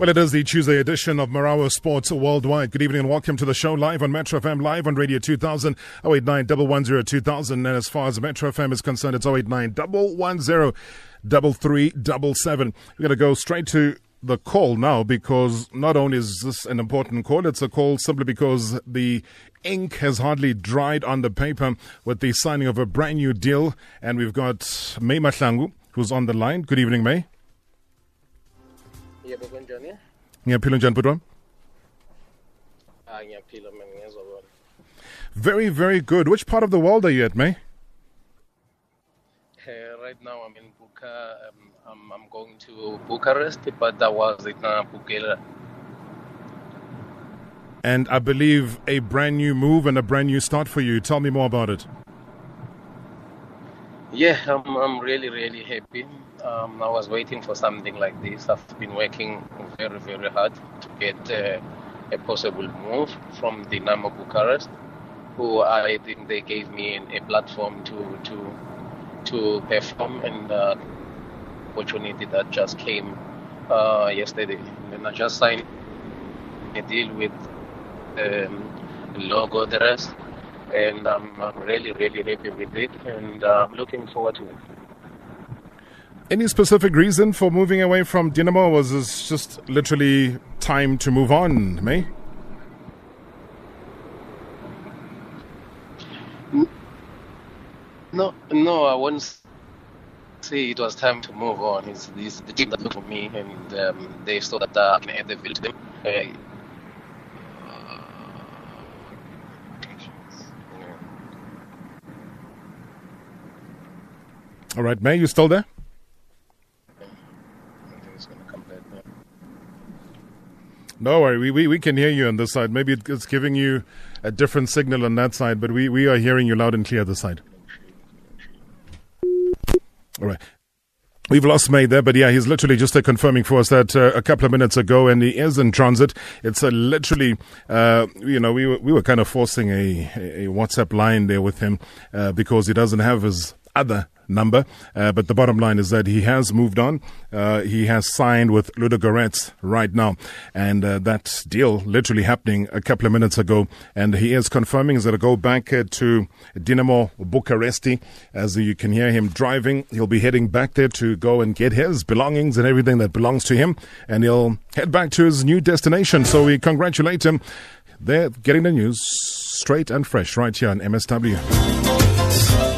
Well, it is the Tuesday edition of Marawa Sports Worldwide. Good evening and welcome to the show live on Metro FM, live on Radio 2000, 089 110 2000. And as far as Metro FM is concerned, it's 089 110 3377. We're going to go straight to the call now because not only is this an important call, it's a call simply because the ink has hardly dried on the paper with the signing of a brand new deal. And we've got May Mahlangu, who's on the line. Good evening, May. Yebo kunjani ngiyaphila njani bhuti wami ah ngiyaphila ngezwa bona. Very very good. Which part of the world are you at may uh, right now i'm in Buka um, I'm, I'm going to Bucharest but that was in uh, Bukela. And I believe a brand new move and a brand new start for you. Tell me more about it yeah I'm, I'm really really happy um, I was waiting for something like this. I've been working very, very hard to get uh, a possible move from Dinamo Bucharest, who I think they gave me a platform to to to perform, and uh, opportunity that just came uh, yesterday. And I just signed a deal with um, Ludogorets, and I'm, I'm really, really happy with it, and uh, I'm looking forward to it. Any specific reason for moving away from Dinamo? Was this just literally time to move on, May? No, no, I won't say it was time to move on. It's, it's the team that looked for me, and um, they saw that uh, I can add the field to them. Uh, All right, May, you still there? No worry, we, we, we can hear you on this side. Maybe it's giving you a different signal on that side, but we, we are hearing you loud and clear this side. All right. We've lost May there, but yeah, he's literally just uh, confirming for us that uh, a couple of minutes ago, and he is in transit. It's uh, literally, uh, you know, we were, we were kind of forcing a, a WhatsApp line there with him uh, because he doesn't have his other number. Uh, but the bottom line is that he has moved on. Uh, he has signed with Ludogorets right now. And uh, that deal literally happening a couple of minutes ago. And he is confirming going to go back uh, to Dinamo Bucharesti. As you can hear him driving, he'll be heading back there to go and get his belongings and everything that belongs to him. And he'll head back to his new destination. So we congratulate him. They're getting the news straight and fresh right here on MSW.